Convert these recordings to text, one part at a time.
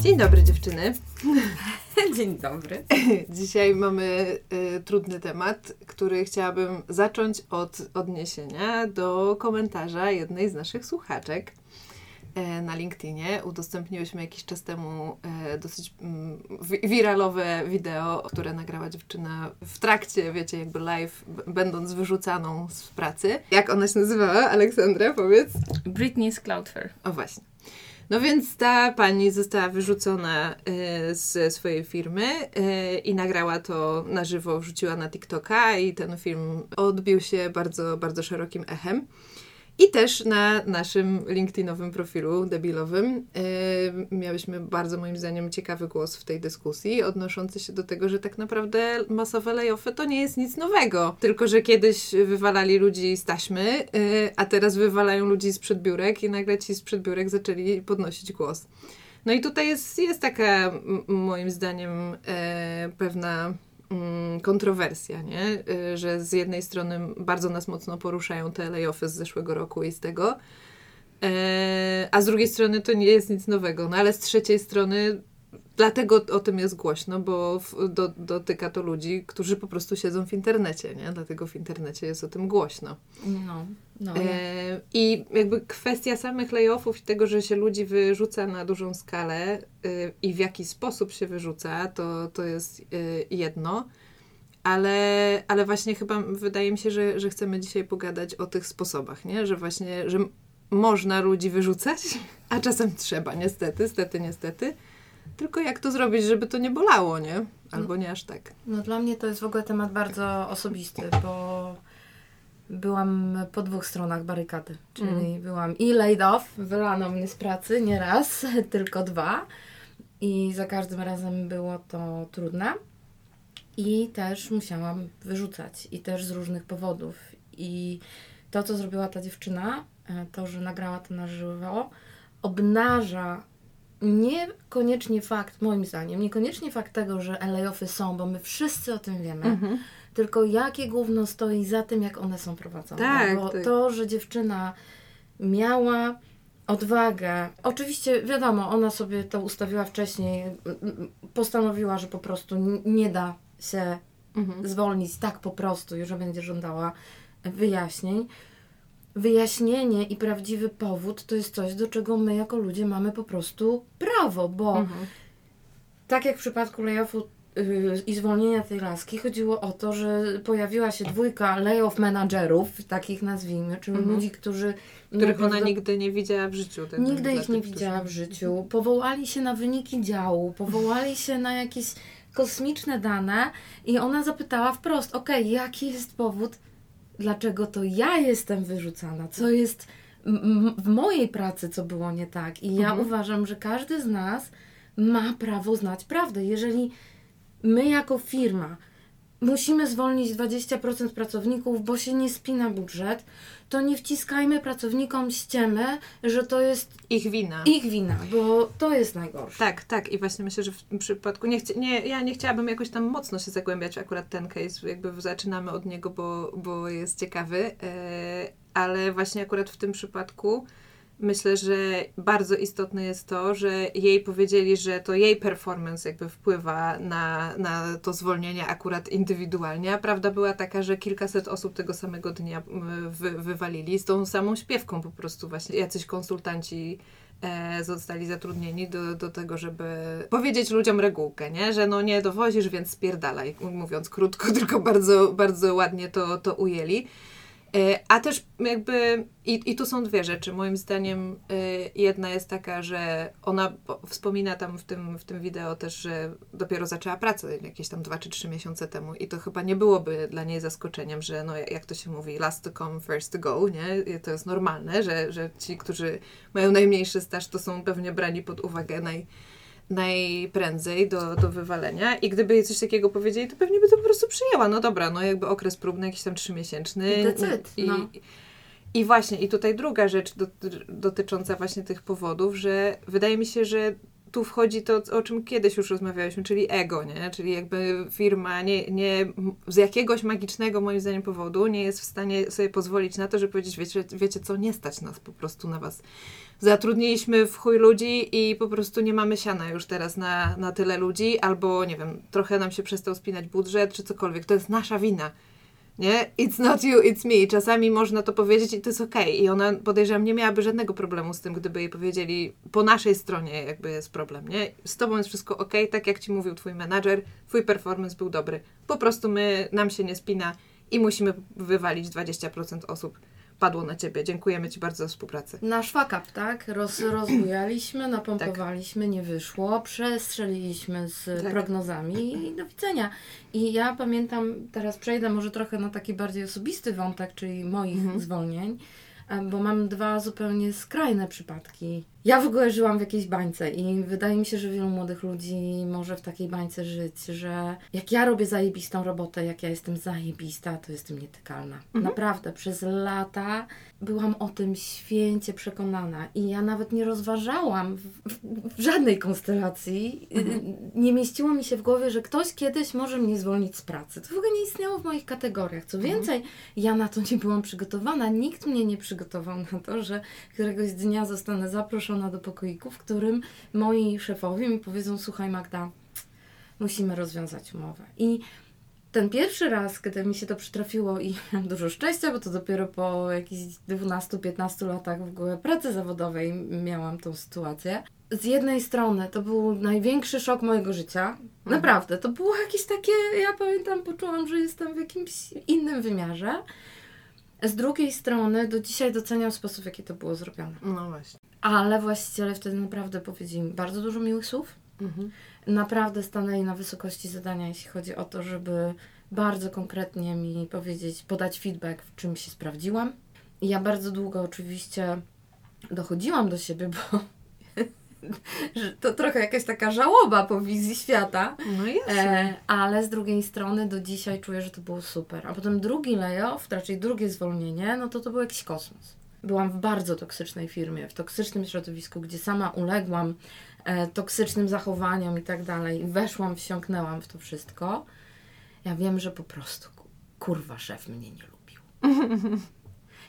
Dzień dobry dziewczyny. Dzień dobry. Dzisiaj mamy y, trudny temat, który chciałabym zacząć od odniesienia do komentarza jednej z naszych słuchaczek e, na LinkedInie. Udostępniłyśmy jakiś czas temu e, dosyć mm, wi- wiralowe wideo, które nagrała dziewczyna w trakcie, wiecie, jakby live, b- będąc wyrzucaną z pracy. Jak ona się nazywała? Aleksandra, powiedz. Britney's Cloudflare. O właśnie. No więc ta pani została wyrzucona y, z swojej firmy y, i nagrała to na żywo, wrzuciła na TikToka i ten film odbił się bardzo, bardzo szerokim echem. I też na naszym LinkedInowym profilu debilowym y, miałyśmy bardzo moim zdaniem ciekawy głos w tej dyskusji odnoszący się do tego, że tak naprawdę masowe layoffy to nie jest nic nowego. Tylko, że kiedyś wywalali ludzi z taśmy, y, a teraz wywalają ludzi z przedbiurek i nagle ci z przedbiurek zaczęli podnosić głos. No i tutaj jest, jest taka moim zdaniem e, pewna kontrowersja, nie? Y, że z jednej strony bardzo nas mocno poruszają te layoffy z zeszłego roku i z tego, e, a z drugiej strony to nie jest nic nowego, no ale z trzeciej strony dlatego o tym jest głośno, bo do, dotyka to ludzi, którzy po prostu siedzą w internecie, nie? Dlatego w internecie jest o tym głośno. No, no. E, I jakby kwestia samych layoffów i tego, że się ludzi wyrzuca na dużą skalę y, i w jaki sposób się wyrzuca, to, to jest y, jedno. Ale, ale właśnie chyba wydaje mi się, że, że chcemy dzisiaj pogadać o tych sposobach, nie? Że właśnie, że można ludzi wyrzucać, a czasem trzeba, niestety, stety, niestety. Tylko jak to zrobić, żeby to nie bolało, nie? Albo nie aż tak. no dla mnie to jest w ogóle temat bardzo osobisty, bo byłam po dwóch stronach barykady. Czyli byłam i laid off, wylano mnie z pracy nie raz, tylko dwa. I za każdym razem było to trudne. I też musiałam wyrzucać. I też z różnych powodów. I to, co zrobiła ta dziewczyna, e, to, że nagrała to na żywo, obnaża niekoniecznie fakt, moim zdaniem, niekoniecznie fakt tego, że layoffy są, bo my wszyscy o tym wiemy, tylko jakie gówno stoi za tym, jak one są prowadzone. Tak, bo tak. to, że dziewczyna miała odwagę, oczywiście wiadomo, ona sobie to ustawiła wcześniej, postanowiła, że po prostu nie da się Mhm. zwolnić tak po prostu, już będzie żądała wyjaśnień. Wyjaśnienie i prawdziwy powód to jest coś, do czego my jako ludzie mamy po prostu prawo, bo Mhm. tak jak w przypadku yy, i zwolnienia tej laski, chodziło o to, że pojawiła się dwójka layoff managerów, takich nazwijmy, czyli Mhm. ludzi, którzy Których ona nigdy nie widziała w życiu. tak Nigdy ich nie widziała w życiu. Powołali się na wyniki działu, powołali się na jakieś kosmiczne dane i ona zapytała wprost, okej, jaki jest powód, dlaczego to ja jestem wyrzucana, co jest w mojej pracy, co było nie tak. I ja Mhm. uważam, że każdy z nas ma prawo znać prawdę. Jeżeli my jako firma musimy zwolnić 20% pracowników, bo się nie spina budżet, to nie wciskajmy pracownikom ściemy, że to jest Ich wina. ich wina, bo to jest najgorsze. Tak, tak. I właśnie myślę, że w tym przypadku nie, chci- nie, ja nie chciałabym jakoś tam mocno się zagłębiać akurat ten case, jakby zaczynamy od niego, bo, bo jest ciekawy, e, ale właśnie akurat w tym przypadku myślę, że bardzo istotne jest to, że jej powiedzieli, że to jej performance jakby wpływa na, na to zwolnienie akurat indywidualnie, a prawda była taka, że kilkaset osób tego samego dnia wy, wywalili z tą samą śpiewką po prostu właśnie. Jacyś konsultanci e, zostali zatrudnieni do, do tego, żeby powiedzieć ludziom regułkę, nie? że no nie dowozisz, więc spierdalaj, mówiąc krótko, tylko bardzo, bardzo ładnie to, to ujęli. E, A też jakby, i, i tu są dwie rzeczy. Moim zdaniem e, jedna jest taka, że ona po- wspomina tam w tym, w tym wideo też, że dopiero zaczęła pracę jakieś tam dwa czy trzy miesiące temu i to chyba nie byłoby dla niej zaskoczeniem, że no jak to się mówi, last to come, first to go, nie? I to jest normalne, że, że ci, którzy mają najmniejszy staż, to są pewnie brani pod uwagę naj, najprędzej do, do wywalenia i gdyby jej coś takiego powiedzieli, to pewnie by to po prostu przyjęła. No dobra, no jakby okres próbny jakiś tam trzymiesięczny. It, I, no. I właśnie, i tutaj druga rzecz doty- dotycząca właśnie tych powodów, że wydaje mi się, że tu wchodzi to, o czym kiedyś już rozmawialiśmy, czyli ego, nie? Czyli jakby firma nie, nie z jakiegoś magicznego, moim zdaniem, powodu nie jest w stanie sobie pozwolić na to, żeby powiedzieć, wiecie, wiecie co, nie stać nas po prostu na was. Zatrudniliśmy w chuj ludzi i po prostu nie mamy siana już teraz na, na tyle ludzi, albo nie wiem, trochę nam się przestał spinać budżet, czy cokolwiek. To jest nasza wina nie? It's not you, it's me. Czasami można to powiedzieć i to jest okej. Okay. I ona, podejrzewam, nie miałaby żadnego problemu z tym, gdyby jej powiedzieli, po naszej stronie jakby jest problem, nie? Z tobą jest wszystko okej, okay, tak jak ci mówił twój menadżer, twój performance był dobry. Po prostu my, nam się nie spina i musimy wywalić 20% osób padło na ciebie. Dziękujemy ci bardzo za współpracę. Nasz fuck up, tak? Roz, rozbujaliśmy, napompowaliśmy, tak. nie wyszło, przestrzeliliśmy z tak. prognozami i do widzenia. I ja pamiętam, teraz przejdę może trochę na taki bardziej osobisty wątek, czyli moich mhm. zwolnień bo mam dwa zupełnie skrajne przypadki. Ja w ogóle żyłam w jakiejś bańce i wydaje mi się, że wielu młodych ludzi może w takiej bańce żyć, że jak ja robię zajebistą robotę, jak ja jestem zajebista, to jestem nietykalna. Mhm. Naprawdę, przez lata byłam o tym święcie przekonana i ja nawet nie rozważałam w, w, w żadnej konstelacji, mhm. nie mieściło mi się w głowie, że ktoś kiedyś może mnie zwolnić z pracy. To w ogóle nie istniało w moich kategoriach. Co mhm. więcej, mhm. ja na to nie byłam przygotowana, nikt mnie nie przygotował na to, że któregoś dnia zostanę zaproszona do pokoiku, w którym moi szefowie mi powiedzą, słuchaj Magda, musimy rozwiązać umowę. I ten pierwszy raz, kiedy mi się to przytrafiło i miałam dużo szczęścia, bo to dopiero po jakichś 12-15 latach w ogóle pracy zawodowej miałam tą sytuację. Z jednej strony to był największy szok mojego życia. Mhm. Naprawdę, to było jakieś takie, ja pamiętam, poczułam, że jestem w jakimś innym wymiarze. Z drugiej strony do dzisiaj doceniam sposób, w jaki to było zrobione. No właśnie. Ale właściciele wtedy naprawdę powiedzieli mi bardzo dużo miłych słów. Mhm naprawdę stanęli na wysokości zadania, jeśli chodzi o to, żeby bardzo konkretnie mi powiedzieć, podać feedback, w czym się sprawdziłam. I ja bardzo długo oczywiście dochodziłam do siebie, bo to trochę jakaś taka żałoba po wizji świata. No. E, ale z drugiej strony do dzisiaj czuję, że to było super. A potem drugi layoff, raczej drugie zwolnienie, no to to był jakiś kosmos. Byłam w bardzo toksycznej firmie, w toksycznym środowisku, gdzie sama uległam e, toksycznym zachowaniom i tak dalej. Weszłam, wsiąknęłam w to wszystko. Ja wiem, że po prostu kurwa szef mnie nie lubił.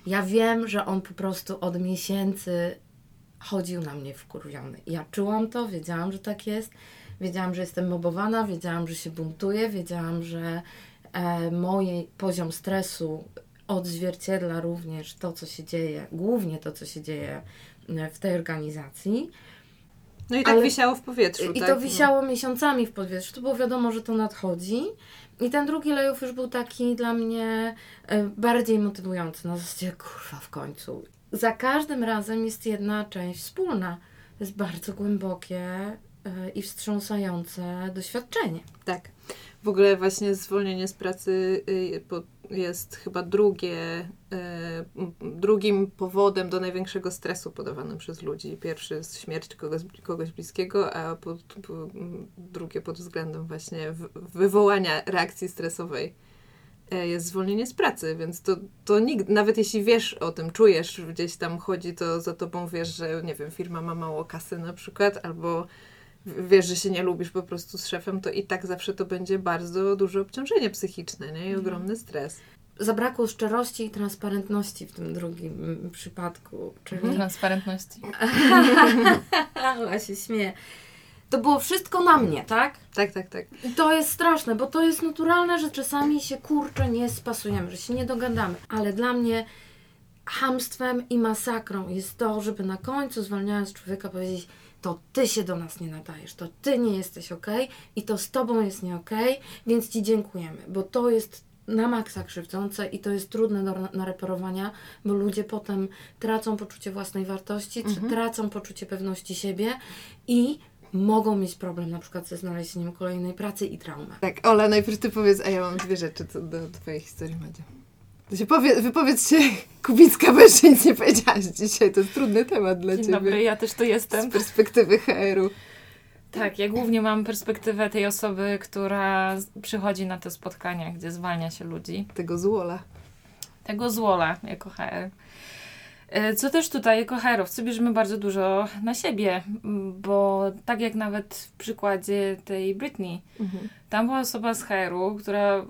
Ja wiem, że on po prostu od miesięcy chodził na mnie wkurwiony. Ja czułam to, wiedziałam, że tak jest. Wiedziałam, że jestem mobowana, wiedziałam, że się buntuję, wiedziałam, że e, mój poziom stresu odzwierciedla również to, co się dzieje, głównie to, co się dzieje e, w tej organizacji. No i tak Ale, wisiało w powietrzu. I tak? to wisiało no. miesiącami w powietrzu. To było wiadomo, że to nadchodzi. I ten drugi layoff już był taki dla mnie e, bardziej motywujący. Na zasadzie, kurwa, w końcu. Za każdym razem jest jedna część wspólna. To jest bardzo głębokie e, i wstrząsające doświadczenie. Tak. W ogóle właśnie zwolnienie z pracy y, jest chyba drugie, y, drugim powodem do największego stresu podawanym przez ludzi. Pierwszy jest śmierć kogoś, kogoś bliskiego, a po, po, drugie pod względem właśnie wywołania reakcji stresowej e, jest zwolnienie z pracy, więc to, to nigdy, nawet jeśli wiesz o tym, czujesz, gdzieś tam chodzi to za tobą, wiesz, że nie wiem, firma ma mało kasy na przykład, albo wiesz, że się nie lubisz po prostu z szefem, to i tak zawsze to będzie bardzo duże obciążenie psychiczne nie? i mhm. ogromny stres. Zabrakło szczerości i transparentności w tym drugim przypadku. Czyli... Transparentności. Ale się śmieję. To było wszystko na mnie, tak? Tak, tak, tak. I to jest straszne, bo to jest naturalne, że czasami się kurczę nie spasujemy, że się nie dogadamy. Ale dla mnie hamstwem i masakrą jest to, żeby na końcu zwalniając człowieka powiedzieć to ty się do nas nie nadajesz, to ty nie jesteś ok i to z tobą jest nie ok, więc ci dziękujemy, bo to jest na maksa krzywdzące i to jest trudne do nareperowania, bo ludzie potem tracą poczucie własnej wartości, mhm. tracą poczucie pewności siebie i mogą mieć problem na przykład ze znalezieniem kolejnej pracy i traumę. Tak, Ola, najpierw ty powiedz, a ja mam dwie rzeczy co do twojej historii, Madzia. To się powie, wypowiedz się, Kubicka, bo jeszcze nic nie powiedziałaś dzisiaj. To jest trudny temat dla Dzień Ciebie. dobry, ja też tu jestem. Z perspektywy HR-u. Tak, ja głównie mam perspektywę tej osoby, która przychodzi na te spotkania, gdzie zwalnia się ludzi. Tego złola. Tego złola jako HR. E, Co też tutaj, jako HR-owcy, bierzemy bardzo dużo na siebie, bo tak jak nawet w przykładzie tej Britney, tam była osoba z HR-u, która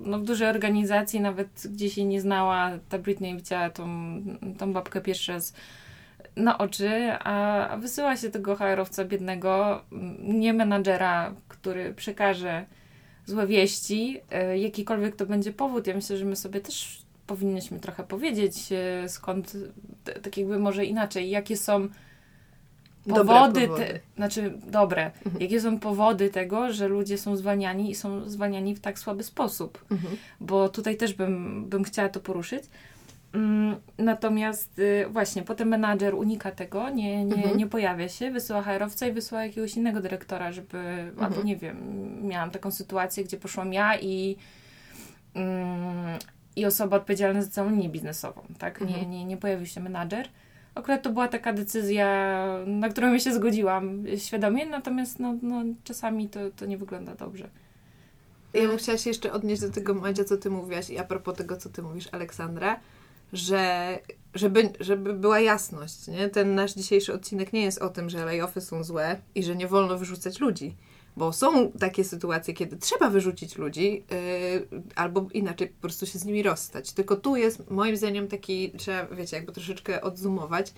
no, w dużej organizacji, nawet gdzie się nie znała, ta Britney widziała tą, tą babkę pierwszy raz na oczy, a, a wysyła się tego HR-owca biednego, nie menadżera, który przekaże złe wieści, e, jakikolwiek to będzie powód. Ja myślę, że my sobie też powinniśmy trochę powiedzieć, e, skąd, tak jakby może inaczej, jakie są Dobre powody, powody. Te, znaczy dobre, Mhm. jakie są powody tego, że ludzie są zwalniani i są zwalniani w tak słaby sposób, Mhm. bo tutaj też bym, bym chciała to poruszyć. Mm, Natomiast y, właśnie potem menadżer unika tego, nie, nie, Mhm. nie pojawia się, wysyła HR-owca i wysyła jakiegoś innego dyrektora, żeby, albo Mhm. nie wiem, miałam taką sytuację, gdzie poszłam ja i, mm, i osoba odpowiedzialna za całą linię biznesową, tak? Nie, Mhm. nie, nie pojawił się menadżer. Akurat to była taka decyzja, na którą ja się zgodziłam świadomie, natomiast no, no, czasami to, to nie wygląda dobrze. Ja bym chciała się jeszcze odnieść do tego, Madzia, co ty mówiłaś i a propos tego, co ty mówisz, Aleksandra, że żeby, żeby była jasność, nie? Ten nasz dzisiejszy odcinek nie jest o tym, że layoffy są złe i że nie wolno wyrzucać ludzi. Bo są takie sytuacje, kiedy trzeba wyrzucić ludzi, yy, albo inaczej po prostu się z nimi rozstać. Tylko tu jest moim zdaniem taki, trzeba, wiecie, jakby troszeczkę odzumować,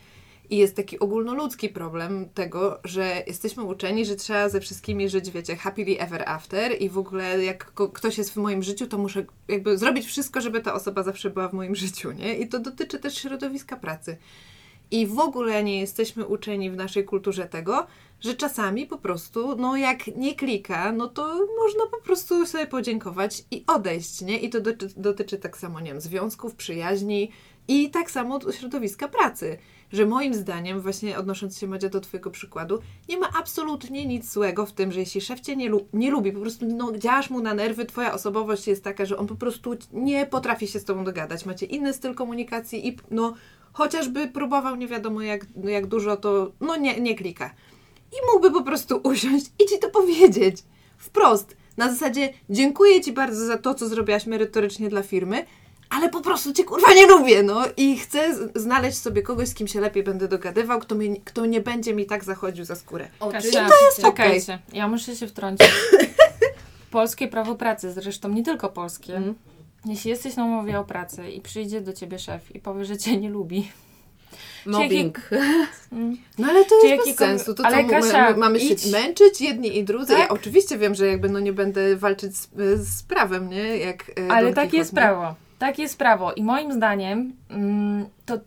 i jest taki ogólnoludzki problem tego, że jesteśmy uczeni, że trzeba ze wszystkimi żyć, wiecie, happily ever after i w ogóle jak ktoś jest w moim życiu, to muszę jakby zrobić wszystko, żeby ta osoba zawsze była w moim życiu, nie? I to dotyczy też środowiska pracy. I w ogóle nie jesteśmy uczeni w naszej kulturze tego, że czasami po prostu, no jak nie klika, no to można po prostu sobie podziękować i odejść, nie? I to dotyczy, dotyczy tak samo, nie wiem, związków, przyjaźni i tak samo do środowiska pracy. Że moim zdaniem, właśnie odnosząc się Madzia do Twojego przykładu, nie ma absolutnie nic złego w tym, że jeśli szef Cię nie, lu- nie lubi, po prostu no, działasz mu na nerwy, Twoja osobowość jest taka, że on po prostu nie potrafi się z Tobą dogadać, macie inny styl komunikacji i no chociażby próbował nie wiadomo jak, jak dużo, to no nie, nie klika. I mógłby po prostu usiąść i Ci to powiedzieć. Wprost. Na zasadzie dziękuję Ci bardzo za to, co zrobiłaś merytorycznie dla firmy, ale po prostu Cię kurwa nie lubię, no i chcę znaleźć sobie kogoś, z kim się lepiej będę dogadywał, kto, mnie, kto nie będzie mi tak zachodził za skórę. Oczywiście. Kasia, jest okej. czekajcie, ja muszę się wtrącić. Polskie prawo pracy, zresztą nie tylko polskie. Mhm. Jeśli jesteś na umowie o pracę i przyjdzie do ciebie szef i powie, że cię nie lubi. Mobbing. Mm. No ale to Czy jest bez sensu. To ale co, Kasia, my, mamy się idź. męczyć jedni i drudzy? Tak. Ja oczywiście wiem, że jakby no nie będę walczyć z, z prawem, nie? Jak, e, Ale takie jest prawo. Takie jest prawo. I moim zdaniem mm, to,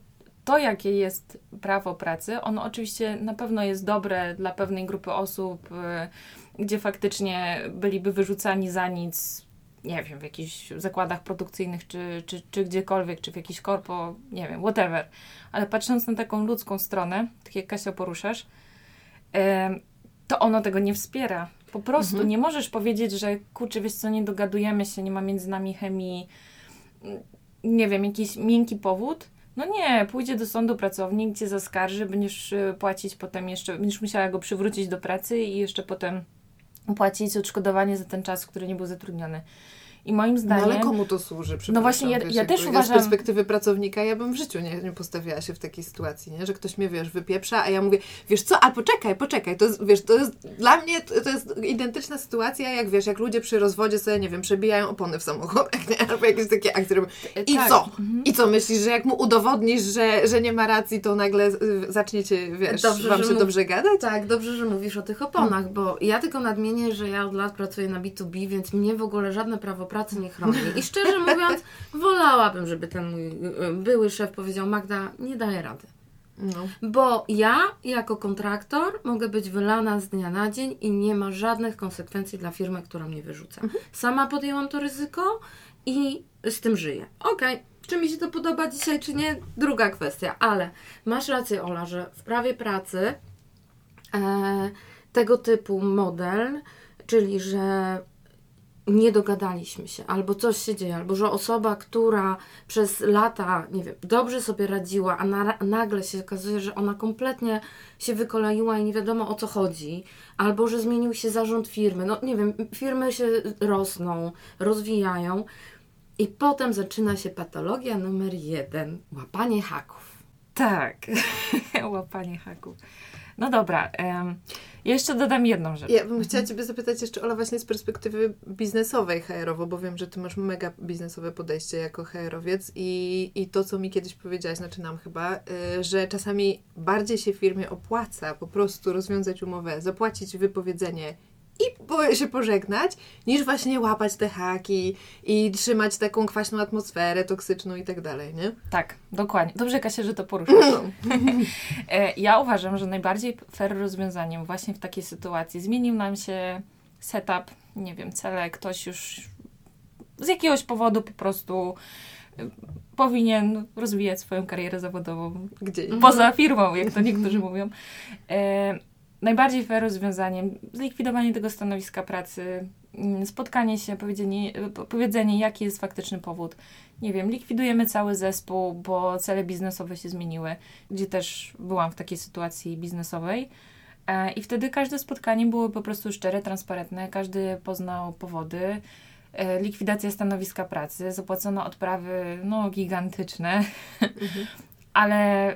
to, jakie jest prawo pracy, ono oczywiście na pewno jest dobre dla pewnej grupy osób, y, gdzie faktycznie byliby wyrzucani za nic, nie wiem, w jakichś zakładach produkcyjnych, czy, czy, czy gdziekolwiek, czy w jakiś korpo, nie wiem, whatever. Ale patrząc na taką ludzką stronę, tak jak Kasia poruszasz, to ono tego nie wspiera. Po prostu Mhm. nie możesz powiedzieć, że kurczę, wiesz co, nie dogadujemy się, nie ma między nami chemii, nie wiem, jakiś miękki powód. No nie, pójdzie do sądu pracownik, cię zaskarży, będziesz y, płacić potem jeszcze, będziesz musiała go przywrócić do pracy i jeszcze potem płacić odszkodowanie za ten czas, który nie był zatrudniony. I moim No zdaniem... ale komu to służy? No właśnie, ja- Przepraszam, ja wiesz, też uważam- Z perspektywy pracownika ja bym w życiu nie, nie postawiła się w takiej sytuacji, nie? Że ktoś mnie, wiesz, wypieprza, a ja mówię, wiesz co, a poczekaj, poczekaj, to jest, wiesz, to jest, dla mnie to, to jest identyczna sytuacja, jak wiesz, jak ludzie przy rozwodzie sobie, nie wiem, przebijają opony w samochodach, nie? Albo jakieś takie akcje robią. I Tak. co? I co, myślisz, że jak mu udowodnisz, że, że nie ma racji, to nagle y, zaczniecie, wiesz, Dobrze, wam się dobrze gadać? Tak, dobrze, że mówisz o tych oponach, bo ja tylko nadmienię, że ja od lat pracuję na B2B, więc mnie w ogóle żadne prawo pracy nie chroni. I szczerze mówiąc, wolałabym, żeby ten mój y, były szef powiedział, Magda, nie daję rady. No. Bo ja, jako kontraktor, mogę być wylana z dnia na dzień i nie ma żadnych konsekwencji dla firmy, która mnie wyrzuca. Sama podjęłam to ryzyko i z tym żyję. Okej, czy mi się to podoba dzisiaj, czy nie, druga kwestia, ale masz rację, Ola, że w prawie pracy e, tego typu model, czyli że nie dogadaliśmy się, albo coś się dzieje, albo że osoba, która przez lata, nie wiem, dobrze sobie radziła, a na, nagle się okazuje, że ona kompletnie się wykoleiła i nie wiadomo o co chodzi, albo że zmienił się zarząd firmy, no nie wiem, firmy się rosną, rozwijają i potem zaczyna się patologia numer jeden, łapanie haków. Tak, łapanie haków. No dobra, um, jeszcze dodam jedną rzecz. Ja bym chciała Ciebie zapytać jeszcze, Ola, właśnie z perspektywy biznesowej HR-owo, bo wiem, że Ty masz mega biznesowe podejście jako HR-owiec i, i to, co mi kiedyś powiedziałaś, znaczy nam chyba, y, że czasami bardziej się firmie opłaca po prostu rozwiązać umowę, zapłacić wypowiedzenie i się pożegnać, niż właśnie łapać te haki i trzymać taką kwaśną atmosferę toksyczną i tak dalej, nie? Tak, dokładnie. Dobrze, Kasia, że to poruszyłaś. E, ja uważam, że najbardziej fair rozwiązaniem właśnie w takiej sytuacji zmienił nam się setup, nie wiem, cele, ktoś już z jakiegoś powodu po prostu e, powinien rozwijać swoją karierę zawodową Gdzie? poza firmą, jak to niektórzy mówią. Najbardziej fair rozwiązaniem zlikwidowanie tego stanowiska pracy, mm, spotkanie się, powiedzenie, powiedzenie, jaki jest faktyczny powód. Nie wiem, likwidujemy cały zespół, bo cele biznesowe się zmieniły, gdzie też byłam w takiej sytuacji biznesowej. E, I wtedy każde spotkanie było po prostu szczere, transparentne, każdy poznał powody. E, likwidacja stanowiska pracy, zapłacono odprawy, no, gigantyczne, Mhm. ale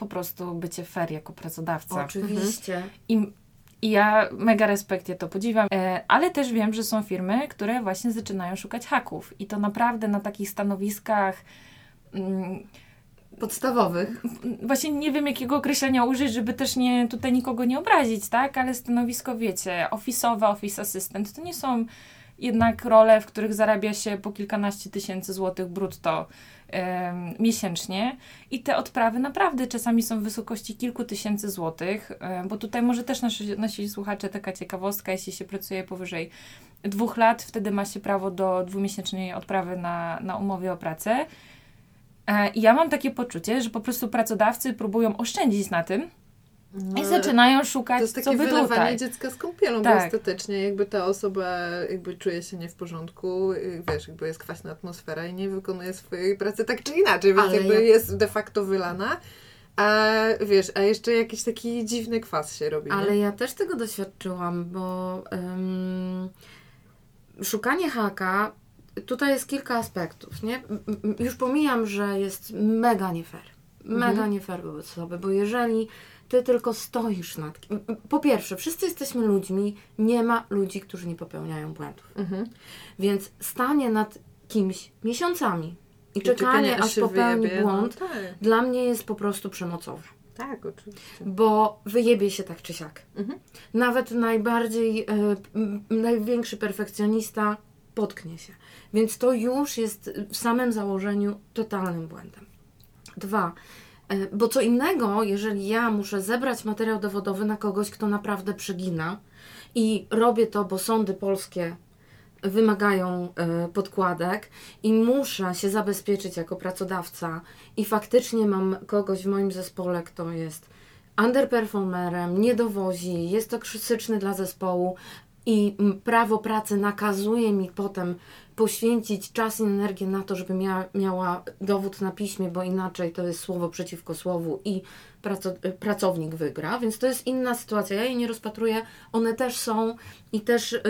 po prostu bycie fair jako pracodawca. Oczywiście. I, I ja mega respekt, ja to podziwiam, e, ale też wiem, że są firmy, które właśnie zaczynają szukać haków i to naprawdę na takich stanowiskach mm, Podstawowych. właśnie nie wiem jakiego określenia użyć, żeby też nie tutaj nikogo nie obrazić, tak? Ale stanowisko, wiecie, ofisowe, office assistant, to nie są jednak role, w których zarabia się po kilkanaście tysięcy złotych brutto miesięcznie i te odprawy naprawdę czasami są w wysokości kilku tysięcy złotych, bo tutaj może też nasi, nasi słuchacze taka ciekawostka, jeśli się pracuje powyżej dwóch lat, wtedy ma się prawo do dwumiesięcznej odprawy na, na umowie o pracę. E, I ja mam takie poczucie, że po prostu pracodawcy próbują oszczędzić na tym i zaczynają szukać, To jest co takie by wylewanie tutaj. dziecka z kąpielą, Tak. bo ostatecznie jakby ta osoba jakby czuje się nie w porządku, y, wiesz, jakby jest kwaśna atmosfera i nie wykonuje swojej pracy tak czy inaczej, więc Ale jakby ja- jest de facto wylana, a wiesz, a jeszcze jakiś taki dziwny kwas się robi, Ale nie? ja też tego doświadczyłam, bo em, szukanie haka, tutaj jest kilka aspektów, nie? Już pomijam, że jest mega nie fair. Mega Mhm. nie fair wobec osoby, bo jeżeli ty tylko stoisz nad kim... Po pierwsze, wszyscy jesteśmy ludźmi, nie ma ludzi, którzy nie popełniają błędów. Mhm. Więc stanie nad kimś miesiącami i I czekanie, aż popełni wyjebie, błąd, No, tak, dla mnie jest po prostu przemocowe tak, oczywiście. bo wyjebie się tak czy siak. Mhm. Nawet najbardziej, e, największy perfekcjonista potknie się. Więc to już jest w samym założeniu totalnym błędem. Dwa, bo co innego, jeżeli ja muszę zebrać materiał dowodowy na kogoś, kto naprawdę przegina i robię to, bo sądy polskie wymagają e, podkładek i muszę się zabezpieczyć jako pracodawca i faktycznie mam kogoś w moim zespole, kto jest underperformerem, nie dowozi, jest toksyczny dla zespołu i prawo pracy nakazuje mi potem poświęcić czas i energię na to, żeby mia miała dowód na piśmie, bo inaczej to jest słowo przeciwko słowu i praco pracownik wygra, więc to jest inna sytuacja. Ja jej nie rozpatruję, one też są i też yy,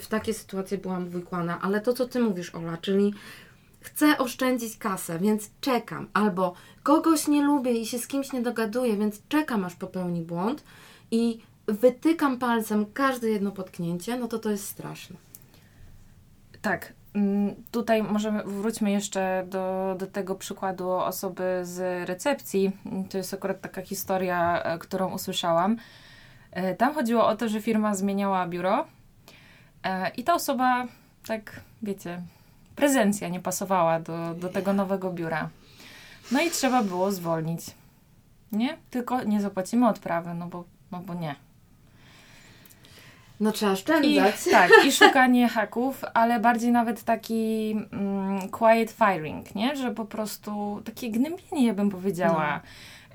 w takie sytuacje byłam wykłana, ale to, co Ty mówisz, Ola, czyli chcę oszczędzić kasę, więc czekam, albo kogoś nie lubię i się z kimś nie dogaduję, więc czekam, aż popełni błąd i wytykam palcem każde jedno potknięcie, no to to jest straszne. Tak. Mm, Tutaj możemy, wróćmy jeszcze do, do tego przykładu osoby z recepcji. To jest akurat taka historia, e, którą usłyszałam. E, Tam chodziło o to, że firma zmieniała biuro e, i ta osoba, tak wiecie, prezencja nie pasowała do, do tego nowego biura. No i trzeba było zwolnić. Nie? Tylko nie zapłacimy odprawy, no bo, no bo nie. No trzeba I, oszczędzać. tak, i szukanie haków, ale bardziej nawet taki mm, quiet firing, nie? Że po prostu takie gnębienie, ja bym powiedziała.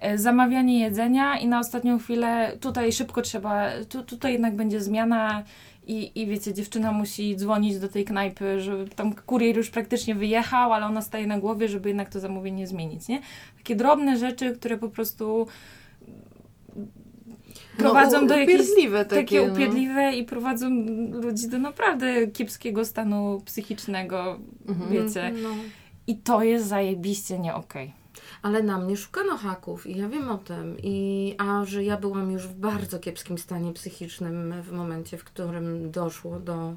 E, Zamawianie jedzenia i na ostatnią chwilę tutaj szybko trzeba, tu, tutaj jednak będzie zmiana i, i wiecie, dziewczyna musi dzwonić do tej knajpy, że tam kurier już praktycznie wyjechał, ale ona staje na głowie, żeby jednak to zamówienie zmienić, nie? Takie drobne rzeczy, które po prostu prowadzą no, do jakichś takie, takie no. upierdliwe i prowadzą ludzi do naprawdę kiepskiego stanu psychicznego, Mhm. wiecie. No. I to jest zajebiście nie okej. ale na mnie szukano haków i ja wiem o tym. I, a że ja byłam już w bardzo kiepskim stanie psychicznym w momencie, w którym doszło do,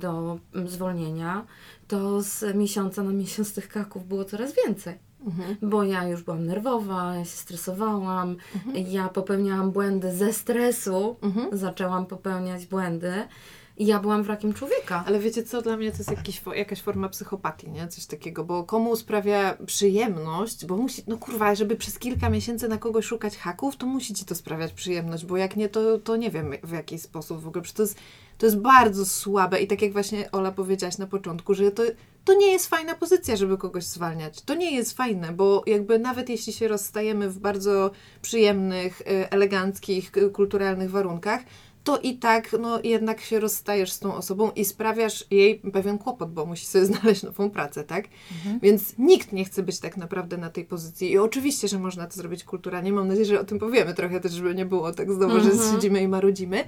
do zwolnienia, to z miesiąca na miesiąc tych haków było coraz więcej. Mhm. Bo ja już byłam nerwowa, ja się stresowałam, ja popełniałam błędy ze stresu, Mhm. zaczęłam popełniać błędy i ja byłam wrakiem człowieka. Ale wiecie co, dla mnie to jest jakiś, jakaś forma psychopatii, nie? Coś takiego, bo komu sprawia przyjemność, bo musi, no kurwa, żeby przez kilka miesięcy na kogoś szukać haków, to musi ci to sprawiać przyjemność, bo jak nie, to, to nie wiem w jaki sposób w ogóle, przecież to jest, to jest bardzo słabe i tak jak właśnie Ola powiedziałaś na początku, że to, to nie jest fajna pozycja, żeby kogoś zwalniać. To nie jest fajne, bo jakby nawet jeśli się rozstajemy w bardzo przyjemnych, y, eleganckich, k- kulturalnych warunkach, to i tak no, jednak się rozstajesz z tą osobą i sprawiasz jej pewien kłopot, bo musi sobie znaleźć nową pracę, tak? Więc nikt nie chce być tak naprawdę na tej pozycji. I oczywiście, że można to zrobić kulturalnie. Mam nadzieję, że o tym powiemy trochę też, żeby nie było tak znowu, że siedzimy i marudzimy.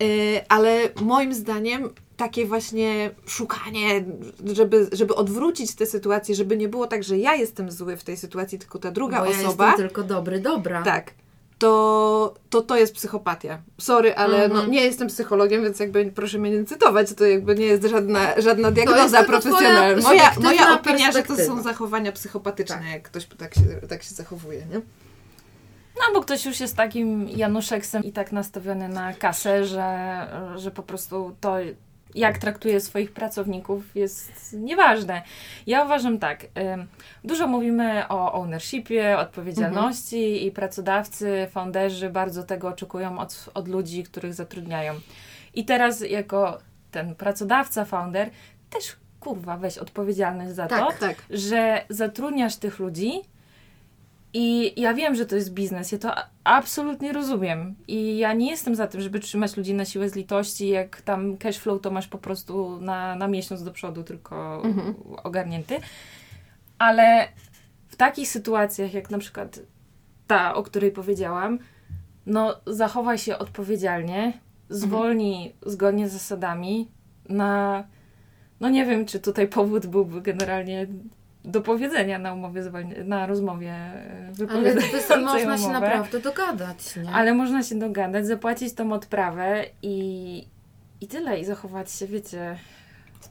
Yy, ale moim zdaniem takie właśnie szukanie, żeby, żeby odwrócić tę sytuację, żeby nie było tak, że ja jestem zły w tej sytuacji, tylko ta druga bo ja osoba. jestem tylko dobry, dobra. Tak. To, to to jest psychopatia. Sorry, ale Mhm. no, nie jestem psychologiem, więc jakby proszę mnie nie cytować. To jakby nie jest żadna, żadna diagnoza profesjonalna. Moja, moja opinia, że to są zachowania psychopatyczne, Tak. jak ktoś tak się, tak się zachowuje, nie? No bo ktoś już jest takim Januszeksem i tak nastawiony na kasę, że, że po prostu to, jak traktuje swoich pracowników, jest nieważne. Ja uważam tak, dużo mówimy o ownershipie, odpowiedzialności i pracodawcy, founderzy bardzo tego oczekują od, od ludzi, których zatrudniają. I teraz jako ten pracodawca, founder, też kurwa weź odpowiedzialność za to, Tak, Tak. że zatrudniasz tych ludzi i ja wiem, że to jest biznes, ja to absolutnie rozumiem. I ja nie jestem za tym, żeby trzymać ludzi na siłę z litości, jak tam cash flow to masz po prostu na, na miesiąc do przodu tylko Mhm. ogarnięty. Ale w takich sytuacjach, jak na przykład ta, o której powiedziałam, no zachowaj się odpowiedzialnie, zwolnij zgodnie z zasadami na... No nie wiem, czy tutaj powód byłby generalnie do powiedzenia na umowie zwolni- na rozmowie e, Ale wypowiadającej to można się umowę. naprawdę dogadać, nie? Ale można się dogadać, zapłacić tą odprawę i, i tyle, i zachować się, wiecie,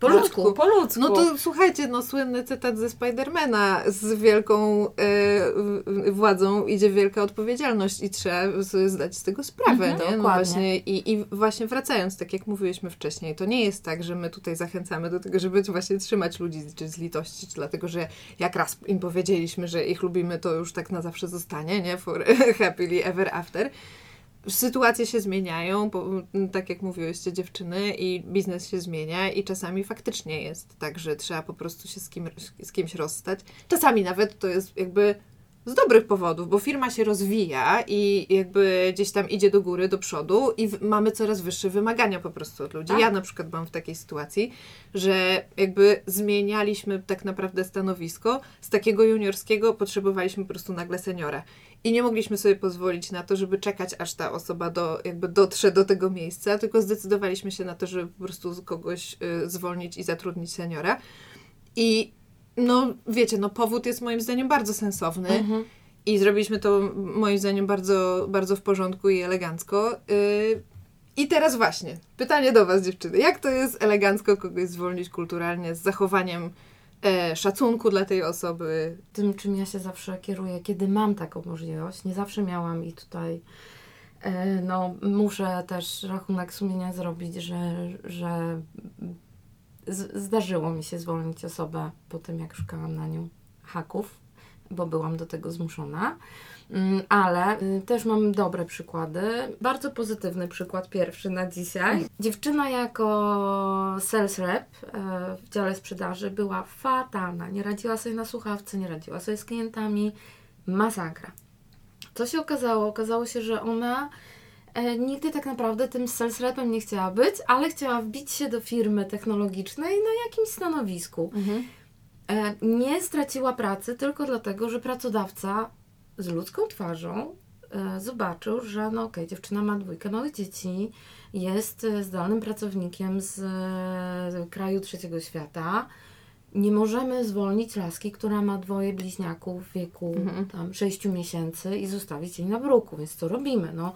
po ludzku. po ludzku. No to słuchajcie, no słynny cytat ze Spidermana. Z wielką e, władzą idzie wielka odpowiedzialność i trzeba zdać z tego sprawę, Mhm, nie? No właśnie, i, I właśnie wracając, tak jak mówiłyśmy wcześniej, to nie jest tak, że my tutaj zachęcamy do tego, żeby właśnie trzymać ludzi czy z litości, czy dlatego, że jak raz im powiedzieliśmy, że ich lubimy, to już tak na zawsze zostanie, nie? For happily ever after. Sytuacje się zmieniają, bo, m, tak jak mówiłyście dziewczyny, i biznes się zmienia i czasami faktycznie jest tak, że trzeba po prostu się z, kim, z kimś rozstać. Czasami nawet to jest jakby z dobrych powodów, bo firma się rozwija i jakby gdzieś tam idzie do góry, do przodu i mamy coraz wyższe wymagania po prostu od ludzi. Tak. Ja na przykład byłam w takiej sytuacji, że jakby zmienialiśmy tak naprawdę stanowisko. Z takiego juniorskiego potrzebowaliśmy po prostu nagle seniora. I nie mogliśmy sobie pozwolić na to, żeby czekać, aż ta osoba do, jakby dotrze do tego miejsca, tylko zdecydowaliśmy się na to, żeby po prostu kogoś y, zwolnić i zatrudnić seniora. I no, wiecie, no powód jest moim zdaniem bardzo sensowny. Mhm. I zrobiliśmy to moim zdaniem bardzo, bardzo w porządku i elegancko. Yy, I teraz właśnie, pytanie do Was, dziewczyny. Jak to jest elegancko kogoś zwolnić kulturalnie z zachowaniem e, szacunku dla tej osoby? Tym, czym ja się zawsze kieruję, kiedy mam taką możliwość, nie zawsze miałam i tutaj e, no, muszę też rachunek sumienia zrobić, że, że z, zdarzyło mi się zwolnić osobę po tym, jak szukałam na nią haków, bo byłam do tego zmuszona. Mm, Ale y, też mam dobre przykłady. Bardzo pozytywny przykład pierwszy na dzisiaj. Dziewczyna jako sales rep e, w dziale sprzedaży była fatalna. Nie radziła sobie na słuchawce, nie radziła sobie z klientami. Masakra. Co się okazało? Okazało się, że ona e, nigdy tak naprawdę tym sales repem nie chciała być, ale chciała wbić się do firmy technologicznej na jakimś stanowisku. E, nie straciła pracy tylko dlatego, że pracodawca z ludzką twarzą e, zobaczył, że no okej, dziewczyna ma dwójkę małych dzieci, jest e, zdalnym pracownikiem z e, kraju trzeciego świata nie możemy zwolnić laski, która ma dwoje bliźniaków w wieku Mhm. tam 6 miesięcy i zostawić jej na bruku, więc co robimy? No,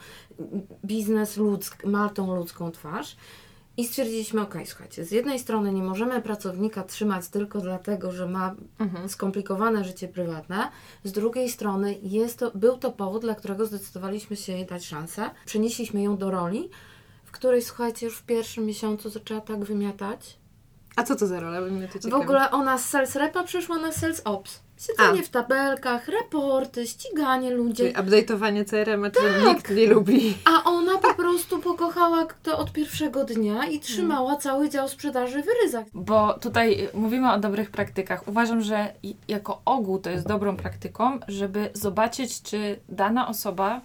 biznes ludzk, ma tą ludzką twarz. I stwierdziliśmy, ok, słuchajcie, z jednej strony nie możemy pracownika trzymać tylko dlatego, że ma Mhm. skomplikowane życie prywatne, z drugiej strony jest to, był to powód, dla którego zdecydowaliśmy się jej dać szansę. Przenieśliśmy ją do roli, w której, słuchajcie, już w pierwszym miesiącu zaczęła tak wymiatać, A co to za rola? W ogóle ona z sales repa przeszła na sales ops. Siedzenie A. w tabelkach, raporty, ściganie ludzi. Czyli update'owanie CRM, Tak. czego nikt nie lubi. A ona po prostu pokochała to od pierwszego dnia i trzymała cały dział sprzedaży w ryzach. Bo tutaj mówimy o dobrych praktykach. Uważam, że jako ogół to jest dobrą praktyką, żeby zobaczyć, czy dana osoba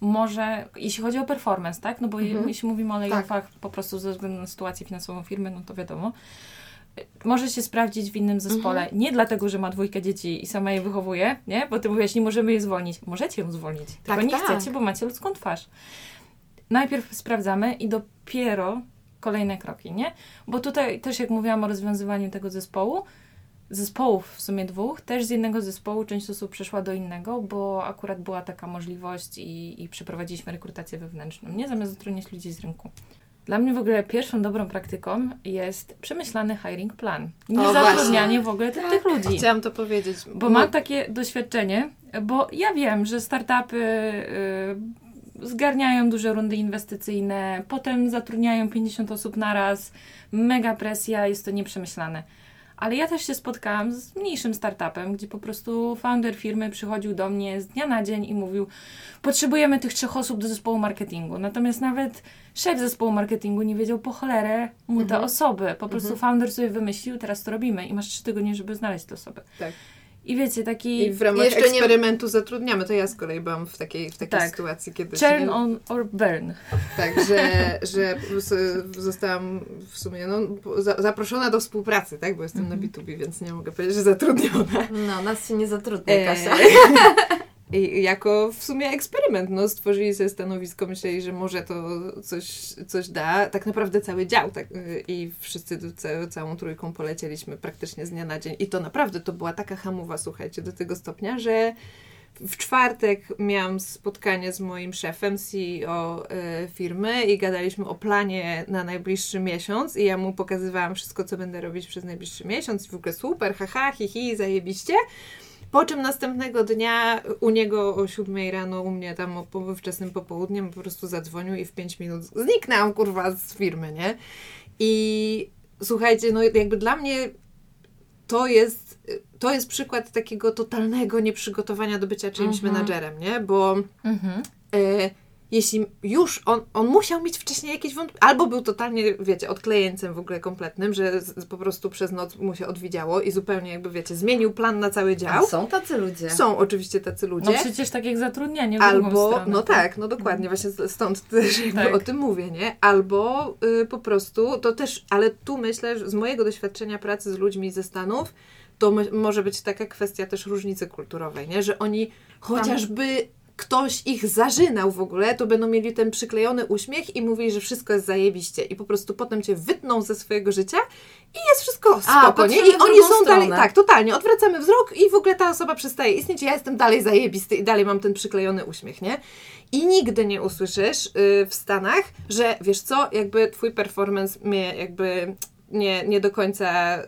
może, jeśli chodzi o performance, tak? No bo Mhm. jeśli mówimy o layoffach po prostu ze względu na sytuację finansową firmy, no to wiadomo. Może się sprawdzić w innym zespole. Nie dlatego, że ma dwójkę dzieci i sama je wychowuje, nie? Bo ty mówisz, nie możemy jej zwolnić. Możecie ją zwolnić, tylko Tak, nie tak. chcecie, bo macie ludzką twarz. Najpierw sprawdzamy i dopiero kolejne kroki, nie? Bo tutaj też jak mówiłam o rozwiązywaniu tego zespołu, zespołów w sumie dwóch, też z jednego zespołu część osób przeszła do innego, bo akurat była taka możliwość i, i przeprowadziliśmy rekrutację wewnętrzną, nie? Zamiast zatrudniać ludzi z rynku. Dla mnie w ogóle pierwszą dobrą praktyką jest przemyślany hiring plan. Nie O, zatrudnianie w ogóle tych, tych ludzi. Chciałam to powiedzieć. Bo mam takie doświadczenie, bo ja wiem, że startupy y, zgarniają duże rundy inwestycyjne, potem zatrudniają 50 osób naraz, mega presja, jest to nieprzemyślane. Ale ja też się spotkałam z mniejszym startupem, gdzie po prostu founder firmy przychodził do mnie z dnia na dzień i mówił: Potrzebujemy tych trzech osób do zespołu marketingu. Natomiast nawet szef zespołu marketingu nie wiedział po cholerę mu te Mhm. osoby. Po prostu founder sobie wymyślił, teraz to robimy i masz trzy tygodnie, żeby znaleźć te osoby. Tak. I wiecie, taki I w ramach Jeszcze nie- eksperymentu zatrudniamy. To ja z kolei byłam w takiej, w takiej Tak. sytuacji kiedyś. churn nie? on or burn. Tak, że, że zostałam w sumie no, za- zaproszona do współpracy, tak? Bo jestem na B2B, więc nie mogę powiedzieć, że zatrudniona. No, nas się nie zatrudnia, E, Kasia. I jako w sumie eksperyment, no, stworzyli sobie stanowisko, myśleli, że może to coś, coś da. Tak naprawdę cały dział tak, y, i wszyscy całą trójką polecieliśmy praktycznie z dnia na dzień. I to naprawdę, to była taka hamowa, słuchajcie, do tego stopnia, że w czwartek miałam spotkanie z moim szefem, CEO y, firmy i gadaliśmy o planie na najbliższy miesiąc i ja mu pokazywałam wszystko, co będę robić przez najbliższy miesiąc w ogóle super, haha, hi, hi, zajebiście. Po czym następnego dnia u niego o 7 rano, u mnie tam o po- wczesnym popołudniem po prostu zadzwonił i w 5 minut zniknęłam kurwa z firmy, nie? I słuchajcie, no jakby dla mnie to jest, to jest przykład takiego totalnego nieprzygotowania do bycia czyimś Mhm. menadżerem, nie? Bo Mhm. e, jeśli już on, on musiał mieć wcześniej jakieś wątpliwości, albo był totalnie, wiecie, odklejeńcem w ogóle kompletnym, że z, po prostu przez noc mu się odwidziało i zupełnie jakby, wiecie, zmienił plan na cały A dział. są tacy ludzie. Są oczywiście tacy ludzie. No przecież tak jak zatrudnianie w Albo, stronę. no tak, no dokładnie, właśnie stąd też jakby Tak. o tym mówię, nie? Albo y, po prostu, to też, ale tu myślę, że z mojego doświadczenia pracy z ludźmi ze Stanów, to może być taka kwestia też różnicy kulturowej, nie? Że oni chociażby ktoś ich zażynał w ogóle, to będą mieli ten przyklejony uśmiech i mówili, że wszystko jest zajebiście i po prostu potem cię wytną ze swojego życia i jest wszystko spoko, nie? patrzymy I oni są dalej, stronę. tak, totalnie, odwracamy wzrok i w ogóle ta osoba przestaje istnieć, ja jestem dalej zajebisty i dalej mam ten przyklejony uśmiech, nie? I nigdy nie usłyszysz y, w Stanach, że wiesz co, jakby twój performance mnie jakby nie, nie do końca y,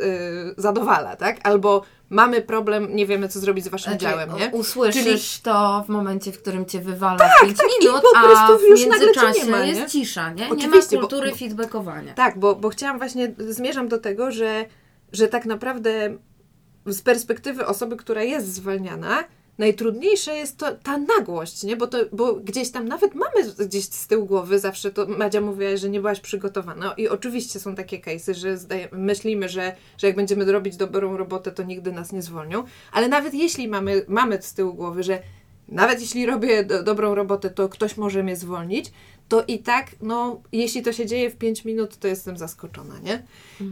zadowala, tak? Albo mamy problem, nie wiemy co zrobić z waszym Znaczy, działem, nie? Usłyszysz to w momencie, w którym cię wywala Tak, 5 tak, minut, po prostu a w już międzyczasie nie ma, nie? jest cisza, nie? nie ma Oczywiście, bo- kultury bo- feedbackowania. Tak, bo, bo chciałam właśnie, zmierzam do tego, że, że tak naprawdę z perspektywy osoby, która jest zwalniana, najtrudniejsze jest to ta nagłość, nie? Bo, to, bo gdzieś tam nawet mamy gdzieś z tyłu głowy zawsze to, Madzia mówiła, że nie byłaś przygotowana No i oczywiście są takie case'y, że zdaje, myślimy, że, że jak będziemy robić dobrą robotę, to nigdy nas nie zwolnią, ale nawet jeśli mamy, mamy z tyłu głowy, że nawet jeśli robię do, dobrą robotę, to ktoś może mnie zwolnić, to i tak, no, jeśli to się dzieje w 5 minut, to jestem zaskoczona, nie?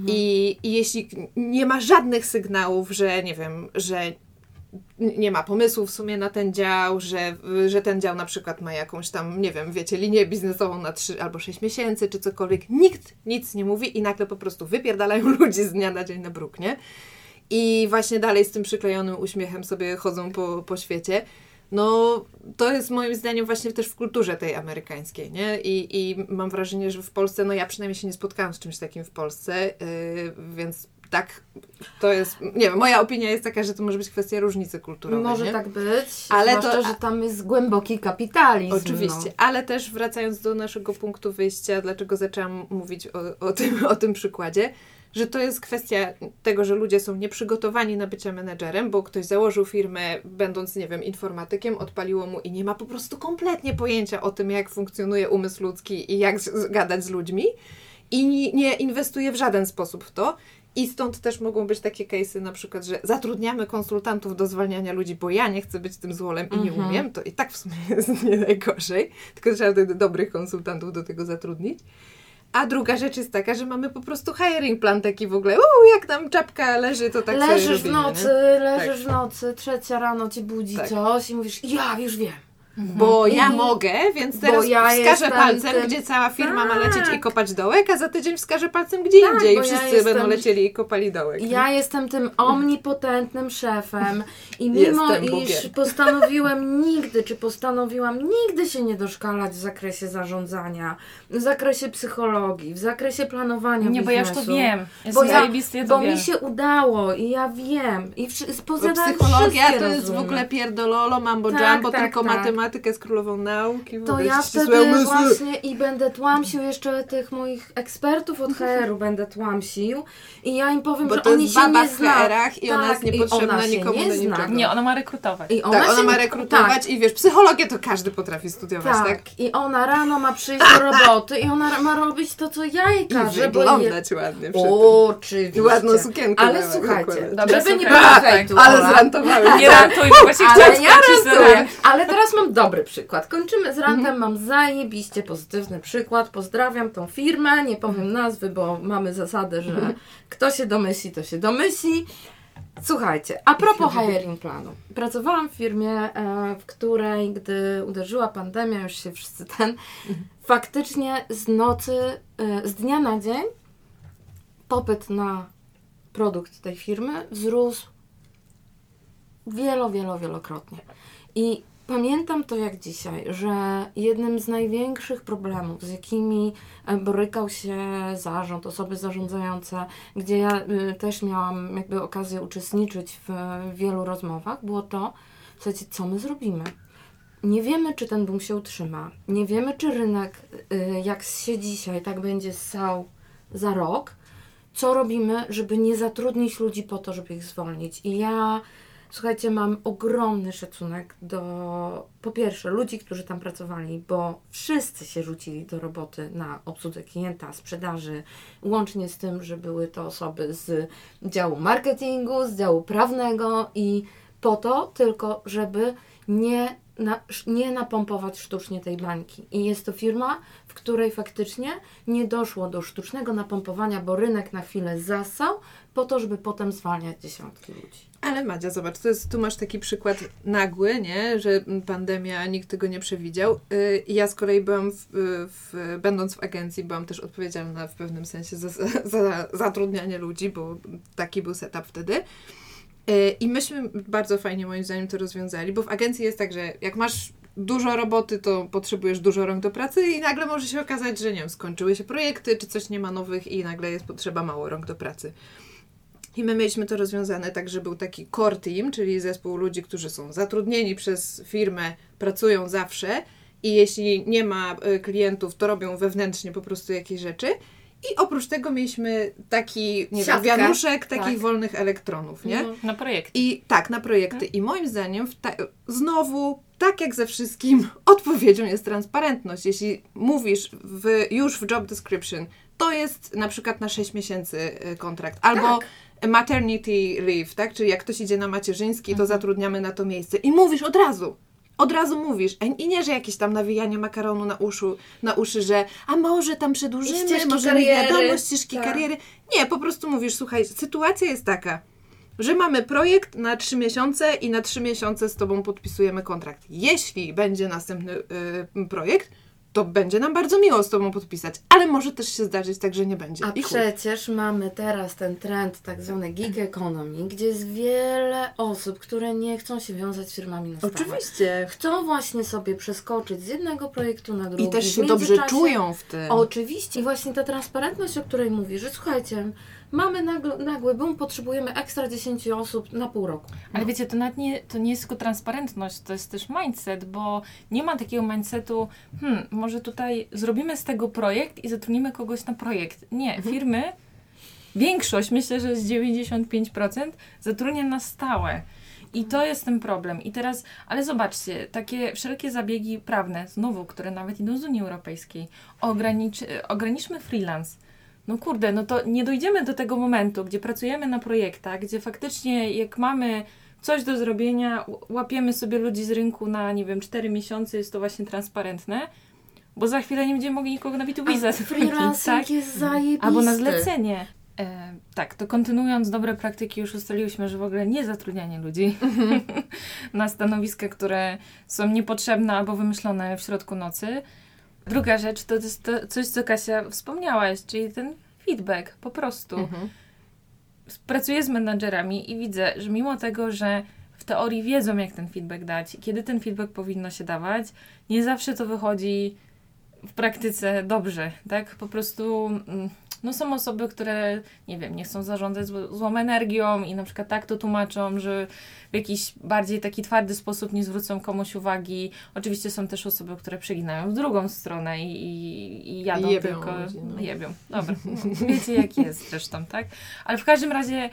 I, I jeśli nie ma żadnych sygnałów, że nie wiem, że nie ma pomysłu w sumie na ten dział, że, że ten dział na przykład ma jakąś tam, nie wiem, wiecie, linię biznesową na 3 albo 6 miesięcy, czy cokolwiek, nikt nic nie mówi i nagle po prostu wypierdalają ludzi z dnia na dzień na bruk, nie? i właśnie dalej z tym przyklejonym uśmiechem sobie chodzą po, po świecie. No, to jest moim zdaniem właśnie też w kulturze tej amerykańskiej, nie? I, I mam wrażenie, że w Polsce, no ja przynajmniej się nie spotkałam z czymś takim w Polsce, yy, więc tak, to jest, nie wiem, moja opinia jest taka, że to może być kwestia różnicy kulturowej, Może nie? tak być, Ale zwłaszcza, to- że tam jest głęboki kapitalizm. Oczywiście, No. ale też wracając do naszego punktu wyjścia, dlaczego zaczęłam mówić o, o, tym, o tym przykładzie, że to jest kwestia tego, że ludzie są nieprzygotowani na bycie menedżerem, bo ktoś założył firmę, będąc, nie wiem, informatykiem, odpaliło mu i nie ma po prostu kompletnie pojęcia o tym, jak funkcjonuje umysł ludzki i jak z- gadać z ludźmi i ni- nie inwestuje w żaden sposób w to. I stąd też mogą być takie case'y, na przykład, że zatrudniamy konsultantów do zwalniania ludzi, bo ja nie chcę być tym złolem i nie Mhm. umiem, to i tak w sumie jest nie najgorzej, tylko trzeba wtedy dobrych konsultantów do tego zatrudnić. A druga rzecz jest taka, że mamy po prostu hiring plan taki w ogóle, uuu, jak tam czapka leży, to tak sobie leżysz w robimy, nocy, nie? leżysz w nocy, trzecia rano ci budzi Tak. coś i mówisz, ja już wiem. Bo ja I- mogę, więc teraz ja wskażę palcem, tym- gdzie cała firma ma lecieć i Tak. kopać dołek, a za tydzień wskażę palcem gdzie Tak, indziej i bo ja wszyscy jestem- będą lecieli i kopali dołek. nie? Ja jestem tym omnipotentnym szefem i mimo Jestem iż Bogiem. postanowiłem nigdy, czy postanowiłam nigdy się nie doszkalać w zakresie zarządzania, w zakresie psychologii, w zakresie planowania Nie, bo ja już to biznesu, wiem. Jestem Bo ja- Bo wiem. mi się udało i ja wiem. I wszy- Bo psychologia to jest w rozumy. ogóle pierdololo, mambo Tak, jumbo, tak, tylko tak. Matematyka jest królową nauki. To ja wtedy umysły. właśnie i będę tłamsił jeszcze tych moich ekspertów od HR-u będę tłamsił i ja im powiem, Bo że to oni jest się baba nie w zna. HR-ach i ona jest Tak, i niepotrzebna ona nikomu nie do zna. niczego. Nie, ona ma rekrutować. I ona, tak, ona ma rekrutować tak, i wiesz, psychologię to każdy potrafi studiować, tak? tak. I ona rano ma przyjść do roboty i ona ma robić to, co ja jej I każę, je... wyglądać ładnie przy. Oczywiście. I ładną sukienkę Ale miała słuchajcie. Dobra, żeby nie było Tak, hejtu, Ale zrantowałem. Nie rantuj, bo właśnie chciałam ja rantuję. Ale teraz mam dobry przykład. Kończymy z rantem, Mhm. mam zajebiście pozytywny przykład. Pozdrawiam tą firmę, nie powiem nazwy, bo mamy zasadę, że Mhm. kto się domyśli, to się domyśli. Słuchajcie, a propos hiring planu. Pracowałam w firmie, e, w której, gdy uderzyła pandemia, już się wszyscy ten, Mhm. faktycznie z nocy, e, z dnia na dzień popyt na produkt tej firmy wzrósł wielo, wielo, wielokrotnie. I pamiętam to jak dzisiaj, że jednym z największych problemów, z jakimi e, borykał się zarząd, osoby zarządzające, gdzie ja y, też miałam jakby okazję uczestniczyć w wielu rozmowach, było to, słuchajcie, co my zrobimy. Nie wiemy, czy ten boom się utrzyma. Nie wiemy, czy rynek, y, jak się dzisiaj, tak będzie ssał za rok. Co robimy, żeby nie zatrudnić ludzi po to, żeby ich zwolnić. I ja, słuchajcie, mam ogromny szacunek do, po pierwsze, ludzi, którzy tam pracowali, bo wszyscy się rzucili do roboty na obsługę klienta, sprzedaży, łącznie z tym, że były to osoby z działu marketingu, z działu prawnego i po to tylko, żeby nie, na, nie napompować sztucznie tej bańki. I jest to firma, w której faktycznie nie doszło do sztucznego napompowania, bo rynek na chwilę zasał, po to, żeby potem zwalniać dziesiątki ludzi. Ale Madzia, zobacz, to jest, tu masz taki przykład nagły, nie? że pandemia, nikt tego nie przewidział. Y, Ja z kolei byłam, w, w, będąc w agencji, byłam też odpowiedzialna w pewnym sensie za, za, za zatrudnianie ludzi, bo taki był setup wtedy. Y, I myśmy bardzo fajnie moim zdaniem to rozwiązali, bo w agencji jest tak, że jak masz dużo roboty, to potrzebujesz dużo rąk do pracy i nagle może się okazać, że nie wiem, skończyły się projekty, czy coś nie ma nowych i nagle jest potrzeba mało rąk do pracy. I my mieliśmy to rozwiązane tak, że był taki core team, czyli zespół ludzi, którzy są zatrudnieni przez firmę, pracują zawsze i jeśli nie ma e, klientów, to robią wewnętrznie po prostu jakieś rzeczy. I oprócz tego mieliśmy taki, nie wiem, wianuszek takich Tak. wolnych elektronów, nie? Mhm. Na projekt. I tak, na projekty. I moim zdaniem, ta, znowu, tak jak ze wszystkim, odpowiedzią jest transparentność. Jeśli mówisz w, już w job description, to jest na przykład na 6 miesięcy y, kontrakt, albo maternity leave, tak? Czyli jak ktoś idzie na macierzyński, to zatrudniamy na to miejsce. I mówisz od razu. Od razu mówisz. I nie, że jakieś tam nawijanie makaronu na, uszu, na uszy, że a może tam przedłużymy, może kariery. wiadomo, ścieżki Tak. kariery. Nie, po prostu mówisz, słuchaj, sytuacja jest taka, że mamy projekt na trzy miesiące i na trzy miesiące z Tobą podpisujemy kontrakt. Jeśli będzie następny y, projekt, to będzie nam bardzo miło z Tobą podpisać, ale może też się zdarzyć tak, że nie będzie. A przecież mamy teraz ten trend tak zwany gig economy, gdzie jest wiele osób, które nie chcą się wiązać z firmami na stałe. Oczywiście. Chcą właśnie sobie przeskoczyć z jednego projektu na drugi. I też się dobrze czują w tym. Oczywiście. I właśnie ta transparentność, o której mówisz, że słuchajcie, mamy nagły, nagły boom, potrzebujemy ekstra 10 osób na pół roku. Ale wiecie, to nawet nie, to nie jest tylko transparentność, to jest też mindset, bo nie ma takiego mindsetu, hmm, może tutaj zrobimy z tego projekt i zatrudnimy kogoś na projekt. Nie, firmy, większość, myślę, że z 95% zatrudnia na stałe. I to jest ten problem. I teraz, ale zobaczcie, takie wszelkie zabiegi prawne, znowu, które nawet idą z Unii Europejskiej, ogranicz, ograniczmy freelance. No kurde, no to nie dojdziemy do tego momentu, gdzie pracujemy na projektach, gdzie faktycznie jak mamy coś do zrobienia, łapiemy sobie ludzi z rynku na, nie wiem, 4 miesiące, jest to właśnie transparentne, bo za chwilę nie będziemy mogli nikogo na B2B A zatrudnić, tak? jest zajebisty. Albo na zlecenie. E, tak, to kontynuując dobre praktyki, już ustaliłyśmy, że w ogóle nie zatrudnianie ludzi na stanowiska, które są niepotrzebne albo wymyślone w środku nocy. Druga rzecz to jest to coś, co Kasia wspomniałaś, czyli ten feedback po prostu. Mhm. Pracuję z menadżerami i widzę, że mimo tego, że w teorii wiedzą, jak ten feedback dać, kiedy ten feedback powinno się dawać, nie zawsze to wychodzi w praktyce dobrze, tak? Po prostu mm, no są osoby, które, nie wiem, nie chcą zarządzać zł- złą energią i na przykład tak to tłumaczą, że w jakiś bardziej taki twardy sposób nie zwrócą komuś uwagi. Oczywiście są też osoby, które przeginają w drugą stronę i, i, i jadą Jebią tylko... ludzi, no. Jebią, dobra. Wiecie, jak jest zresztą, tak? Ale w każdym razie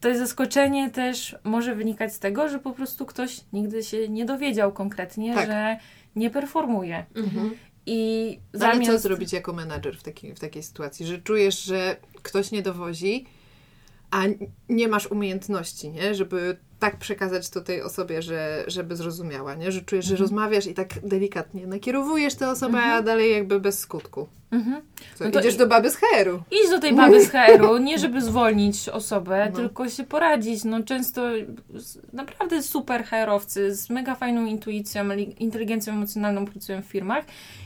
to zaskoczenie też może wynikać z tego, że po prostu ktoś nigdy się nie dowiedział konkretnie, Tak. że nie performuje. Mhm. I No Ale zamiast... co zrobić jako menadżer w takiej, w takiej sytuacji, że czujesz, że ktoś nie dowozi, a nie masz umiejętności, nie? żeby tak przekazać to tej osobie, że, żeby zrozumiała, nie? że czujesz, że Mhm. rozmawiasz i tak delikatnie nakierowujesz tę osobę, a dalej jakby bez skutku. Mhm. Co, No to idziesz i- do baby z HR-u. Idź do tej baby z HR-u, nie żeby zwolnić osobę, No. tylko się poradzić. No często naprawdę super HR-owcy z mega fajną intuicją, li- inteligencją emocjonalną pracują w firmach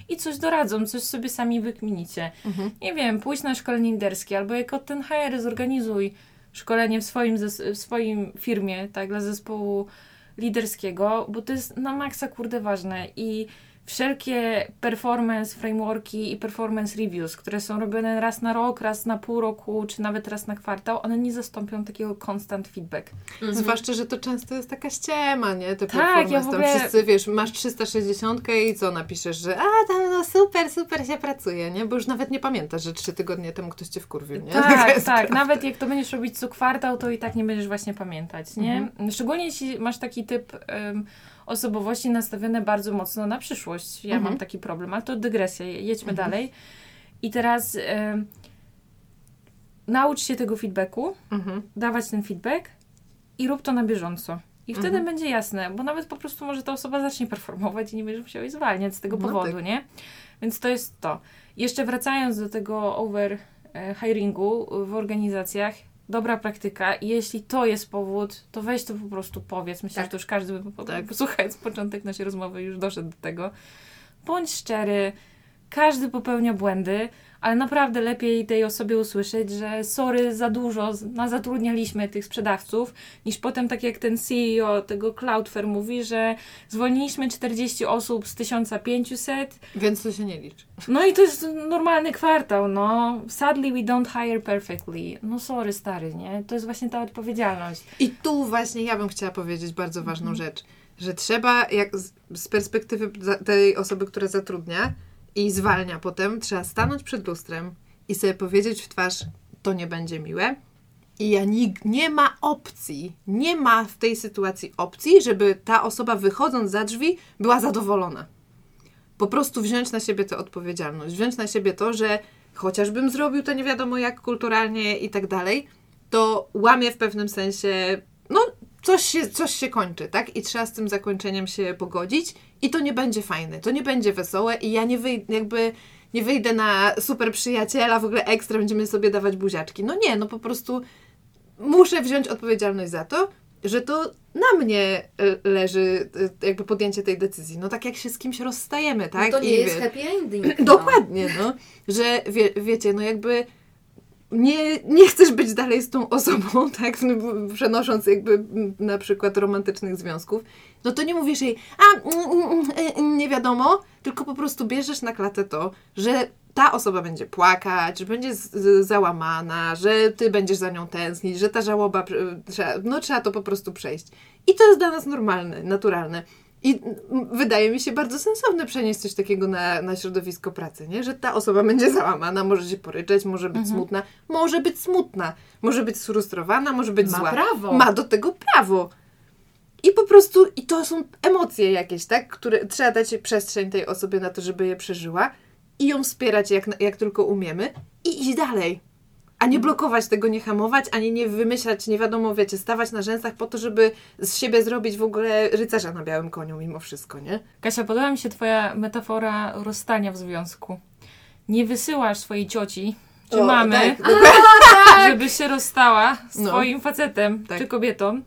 i coś doradzą, coś sobie sami wykminicie. Mhm. Nie wiem, pójdź na szkolenie liderskie albo jako ten HR zorganizuj szkolenie w swoim, w swoim firmie, tak, dla zespołu liderskiego, bo to jest na maksa kurde ważne. I wszelkie performance frameworki i performance reviews, które są robione raz na rok, raz na pół roku, czy nawet raz na kwartał, one nie zastąpią takiego constant feedback. Mhm. Zwłaszcza, że to często jest taka ściema, nie? Te Tak, performance, ja w tam ogóle- wszyscy, wiesz, masz 360 i co napiszesz, że a, tam no super, super się pracuje, nie? Bo już nawet nie pamiętasz, że trzy tygodnie temu ktoś cię wkurwił, nie? Tak, tak. prawda. Nawet jak to będziesz robić co kwartał, to i tak nie będziesz właśnie pamiętać, nie? Szczególnie jeśli masz taki typ em, osobowości nastawione bardzo mocno na przyszłość. Ja Mhm. mam taki problem, ale to dygresja, jedźmy dalej. I teraz em, naucz się tego feedbacku, Mhm. dawać ten feedback i rób to na bieżąco. I wtedy Mhm. będzie jasne, bo nawet po prostu może ta osoba zacznie performować i nie będziesz musiał jej zwalniać z tego No powodu, tak. nie? Więc to jest to. Jeszcze wracając do tego over e, hiringu w organizacjach, dobra praktyka i jeśli to jest powód, to weź to po prostu powiedz. Myślę, Tak. że to już każdy by Tak. posłuchając początek naszej rozmowy już doszedł do tego. Bądź szczery, każdy popełnia błędy, ale naprawdę lepiej tej osobie usłyszeć, że sorry, za dużo zatrudnialiśmy tych sprzedawców, niż potem tak jak ten CEO tego Cloudflare mówi, że zwolniliśmy 40 osób z 1500, Więc to się nie liczy. no i to jest normalny kwartał, no. Sadly we don't hire perfectly. No sorry, stary, nie? To jest właśnie ta odpowiedzialność. I tu właśnie ja bym chciała powiedzieć bardzo ważną Mhm. rzecz, że trzeba, jak z, z perspektywy tej osoby, która zatrudnia i zwalnia potem, trzeba stanąć przed lustrem i sobie powiedzieć w twarz, to nie będzie miłe. I ja nig- nie ma opcji, nie ma w tej sytuacji opcji, żeby ta osoba wychodząc za drzwi była zadowolona. Po prostu wziąć na siebie tę odpowiedzialność, wziąć na siebie to, że chociażbym zrobił to nie wiadomo jak kulturalnie i tak dalej, to łamie w pewnym sensie, no coś się, coś się kończy, tak? I trzeba z tym zakończeniem się pogodzić i to nie będzie fajne, to nie będzie wesołe i ja nie wyjdę, jakby nie wyjdę na super przyjaciela, w ogóle ekstra, będziemy sobie dawać buziaczki. No nie, no po prostu muszę wziąć odpowiedzialność za to że to na mnie e, leży e, jakby podjęcie tej decyzji. No tak jak się z kimś rozstajemy, tak? No to nie I jest wie- happy ending. no. Dokładnie, no. Że wie, wiecie, no jakby nie, nie chcesz być dalej z tą osobą, tak? Przenosząc jakby na przykład romantycznych związków, no to nie mówisz jej, a mm, mm, mm, nie wiadomo, tylko po prostu bierzesz na klatę to, że ta osoba będzie płakać, że będzie załamana, że ty będziesz za nią tęsknić, że ta żałoba, no trzeba to po prostu przejść. I to jest dla nas normalne, naturalne. I wydaje mi się bardzo sensowne przenieść coś takiego na, na środowisko pracy, nie? Że ta osoba będzie załamana, może się poryczeć, może być smutna, może być smutna, może być sfrustrowana, może być Ma zła. prawo. Ma do tego prawo. I po prostu, i to są emocje jakieś, tak? Które trzeba dać przestrzeń tej osobie na to, żeby je przeżyła i ją wspierać jak, jak tylko umiemy i iść dalej. A nie blokować tego, nie hamować, ani nie wymyślać, nie wiadomo, wiecie, stawać na rzęsach po to, żeby z siebie zrobić w ogóle rycerza na białym koniu mimo wszystko, nie? Kasia, podoba mi się twoja metafora rozstania w związku. Nie wysyłasz swojej cioci czy O, mamy, tak, żeby się rozstała z No. twoim facetem Tak. czy kobietą,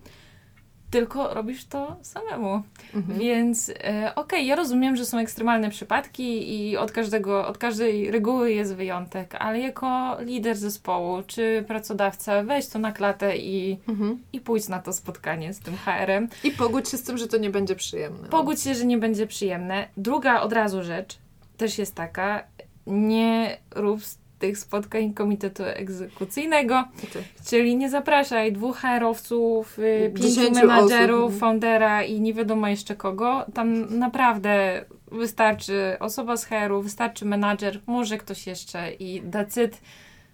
tylko robisz to samemu. Mhm. Więc e, okej, ja rozumiem, że są ekstremalne przypadki i od każdego, od każdej reguły jest wyjątek, ale jako lider zespołu czy pracodawca weź to na klatę i, Mhm. i pójdź na to spotkanie z tym HR-em. I pogódź się z tym, że to nie będzie przyjemne. Pogódź się, że nie będzie przyjemne. Druga od razu rzecz też jest taka, nie rób z tych spotkań komitetu egzekucyjnego, Tak. czyli nie zapraszaj dwóch HR-owców, y, pięciu menadżerów, osób. foundera i nie wiadomo jeszcze kogo. Tam naprawdę wystarczy osoba z HR-u, wystarczy menadżer, może ktoś jeszcze i decyd.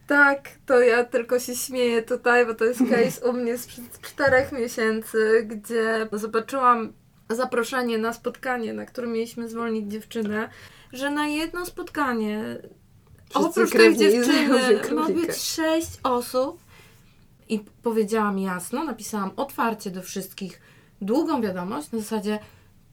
Tak, to ja tylko się śmieję tutaj, bo to jest case u mnie sprzed czterech miesięcy, gdzie zobaczyłam zaproszenie na spotkanie, na którym mieliśmy zwolnić dziewczynę, że na jedno spotkanie oprócz tej dziewczyny ma być sześć osób i powiedziałam jasno, napisałam otwarcie do wszystkich długą wiadomość na zasadzie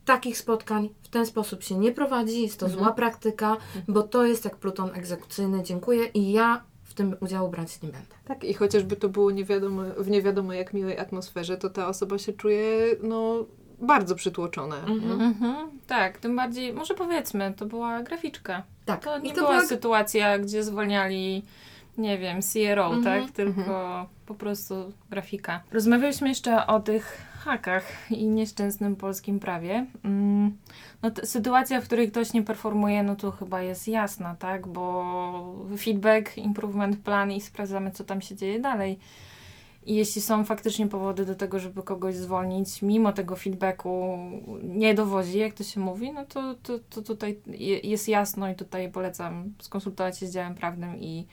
takich spotkań w ten sposób się nie prowadzi, jest to Mhm. zła praktyka, bo to jest jak pluton egzekucyjny, dziękuję i ja w tym udziału brać nie będę. Tak, i chociażby to było nie wiadomo, w nie wiadomo jak miłej atmosferze, to ta osoba się czuje, no, bardzo przytłoczona. Mhm. Mhm, tak, tym bardziej, może powiedzmy, to była graficzka. Tak, To nie to była sytuacja, gdzie zwolniali, nie wiem, CRO, Mhm, tak? Tylko po prostu grafika. Rozmawialiśmy jeszcze o tych hakach i nieszczęsnym polskim prawie. Mm, No, sytuacja, w której ktoś nie performuje, no to chyba jest jasna, tak? Bo feedback, improvement plan i sprawdzamy, co tam się dzieje dalej. I jeśli są faktycznie powody do tego, żeby kogoś zwolnić, mimo tego feedbacku nie dowodzi, jak to się mówi, no to, to, to tutaj je- jest jasno i tutaj polecam skonsultować się z działem prawnym i,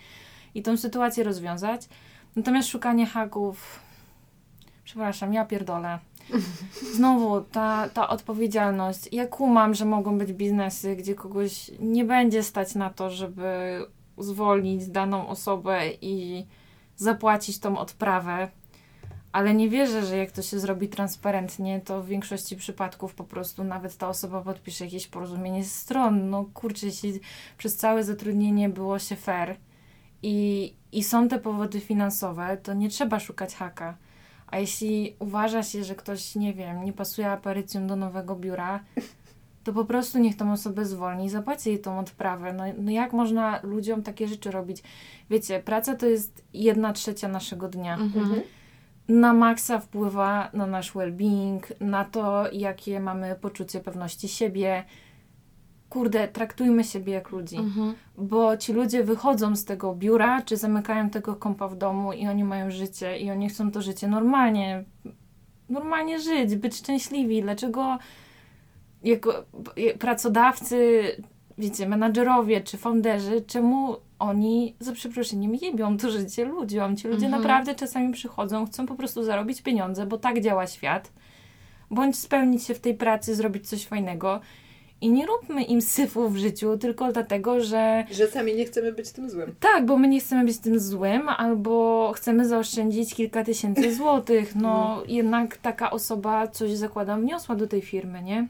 i tą sytuację rozwiązać. Natomiast szukanie haków, przepraszam, ja pierdolę. Znowu ta, ta odpowiedzialność. Ja kumam, że mogą być biznesy, gdzie kogoś nie będzie stać na to, żeby zwolnić daną osobę i zapłacić tą odprawę. Ale nie wierzę, że jak to się zrobi transparentnie, to w większości przypadków po prostu nawet ta osoba podpisze jakieś porozumienie stron. No kurczę, jeśli przez całe zatrudnienie było się fair i, i są te powody finansowe, to nie trzeba szukać haka. A jeśli uważa się, że ktoś, nie wiem, nie pasuje aparycją do nowego biura, to po prostu niech tą osobę zwolni i zapłaci jej tą odprawę. No, no jak można ludziom takie rzeczy robić? Wiecie, praca to jest jedna trzecia naszego dnia. Mhm. Na maksa wpływa na nasz well-being, na to, jakie mamy poczucie pewności siebie. Kurde, traktujmy siebie jak ludzi Mhm. bo ci ludzie wychodzą z tego biura, czy zamykają tego kompa w domu i oni mają życie i oni chcą to życie normalnie, normalnie żyć, być szczęśliwi. Dlaczego jako pracodawcy, wiecie, menadżerowie czy founderzy, czemu oni za przeproszeniem jebią to życie ludziom? Ci ludzie Mhm. naprawdę czasami przychodzą, chcą po prostu zarobić pieniądze, bo tak działa świat, bądź spełnić się w tej pracy, zrobić coś fajnego. I nie róbmy im syfu w życiu tylko dlatego, że Że sami nie chcemy być tym złym. tak, bo my nie chcemy być tym złym, albo chcemy zaoszczędzić kilka tysięcy złotych. No, jednak taka osoba coś zakładam wniosła do tej firmy, nie?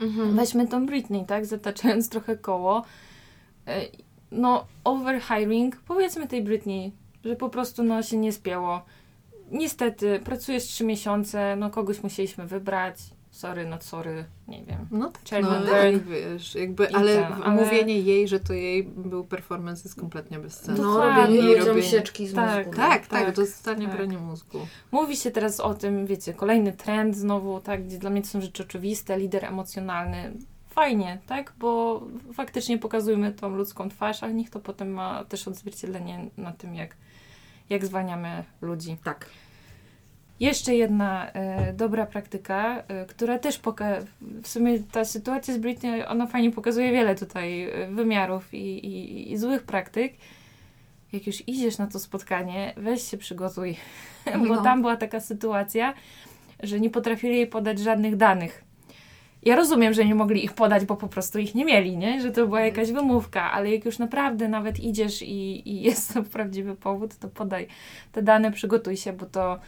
Mhm. Weźmy tą Britney, tak? Zataczając trochę koło. E, No, overhiring, powiedzmy tej Britney, że po prostu no, się nie spięło. niestety, pracujesz trzy miesiące, no kogoś musieliśmy wybrać, sorry, not sorry, nie wiem. No tak, Child no, tak, wiesz, jakby, ale, ten, ale- mówienie jej, że to jej był performance jest kompletnie bez sensu. No, robienie ludziom robienie- sieczki z Tak, mózgu. Tak, tak, Tak, to jest totalnie tak. branie mózgu. Mówi się teraz o tym, wiecie, kolejny trend znowu, tak, gdzie dla mnie to są rzeczy oczywiste, lider emocjonalny. Fajnie, tak, bo faktycznie pokazujmy tą ludzką twarz, ale niech to potem ma też odzwierciedlenie na tym, jak, jak zwalniamy ludzi. Tak. Jeszcze jedna e, dobra praktyka, e, która też poka- w sumie ta sytuacja z Britney, ona fajnie pokazuje wiele tutaj e, wymiarów i, i, i złych praktyk. Jak już idziesz na to spotkanie, weź się przygotuj, bo No. tam była taka sytuacja, że nie potrafili jej podać żadnych danych. Ja rozumiem, że nie mogli ich podać, bo po prostu ich nie mieli, nie? Że to była jakaś wymówka, ale jak już naprawdę nawet idziesz i, i jest to prawdziwy powód, to podaj te dane, przygotuj się, bo to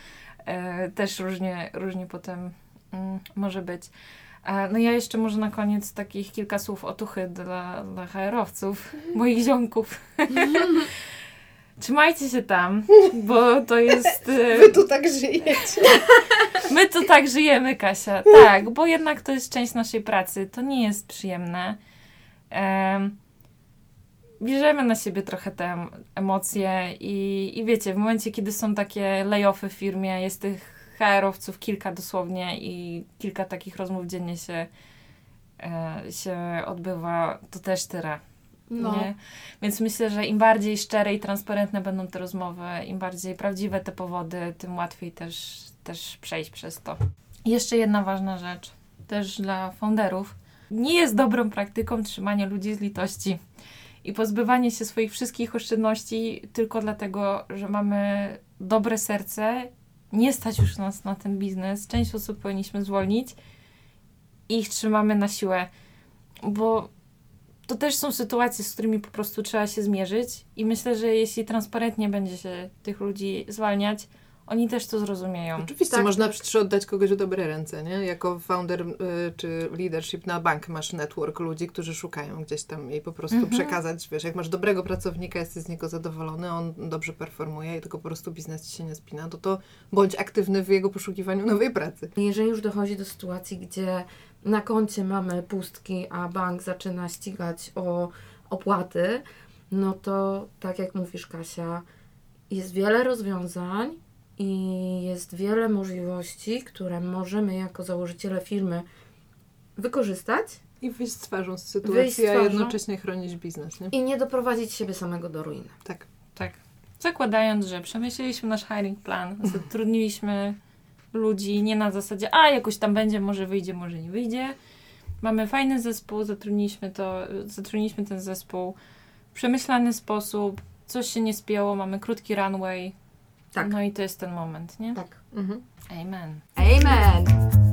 też różnie, różnie potem mm, może być. E, no ja jeszcze może na koniec takich kilka słów otuchy dla, dla HR-owców, moich ziomków. Trzymajcie się tam, bo to jest... e, tu tak żyjecie. My tu tak żyjemy, Kasia. Tak, bo jednak to jest część naszej pracy. To nie jest przyjemne. Em, bierzemy na siebie trochę te em- emocje i, i wiecie, w momencie, kiedy są takie layoffy w firmie, jest tych HR-owców kilka dosłownie i kilka takich rozmów dziennie się, e, się odbywa, to też tyle. No. Nie? Więc myślę, że im bardziej szczere i transparentne będą te rozmowy, im bardziej prawdziwe te powody, tym łatwiej też, też przejść przez to. Jeszcze jedna ważna rzecz, też dla founderów. Nie jest dobrą praktyką trzymanie ludzi z litości i pozbywanie się swoich wszystkich oszczędności tylko dlatego, że mamy dobre serce, nie stać już nas na ten biznes. Część osób powinniśmy zwolnić i ich trzymamy na siłę, bo to też są sytuacje, z którymi po prostu trzeba się zmierzyć i myślę, że jeśli transparentnie będzie się tych ludzi zwalniać, oni też to zrozumieją. Oczywiście Tak, można przecież oddać kogoś w dobre ręce, nie? Jako founder y, czy leadership na bank masz network ludzi, którzy szukają gdzieś tam i po prostu Mhm. przekazać, wiesz, jak masz dobrego pracownika, jesteś z niego zadowolony, on dobrze performuje i tylko po prostu biznes ci się nie spina, to to bądź aktywny w jego poszukiwaniu nowej pracy. Jeżeli już dochodzi do sytuacji, gdzie na koncie mamy pustki, a bank zaczyna ścigać o opłaty, no to tak jak mówisz, Kasia, jest wiele rozwiązań i jest wiele możliwości, które możemy jako założyciele firmy wykorzystać I wyjść z twarzą z Wyjść z sytuacji, a twarzą. jednocześnie chronić biznes, nie? i nie doprowadzić siebie samego do ruiny. Tak. Tak. Zakładając, że przemyśleliśmy nasz hiring plan, zatrudniliśmy ludzi nie na zasadzie, a jakoś tam będzie, może wyjdzie, może nie wyjdzie. Mamy fajny zespół, zatrudniliśmy to, zatrudniliśmy ten zespół w przemyślany sposób, coś się nie spięło, mamy krótki runway. Tak. No i to jest ten moment, nie? Tak. Mhm. Amen. Amen!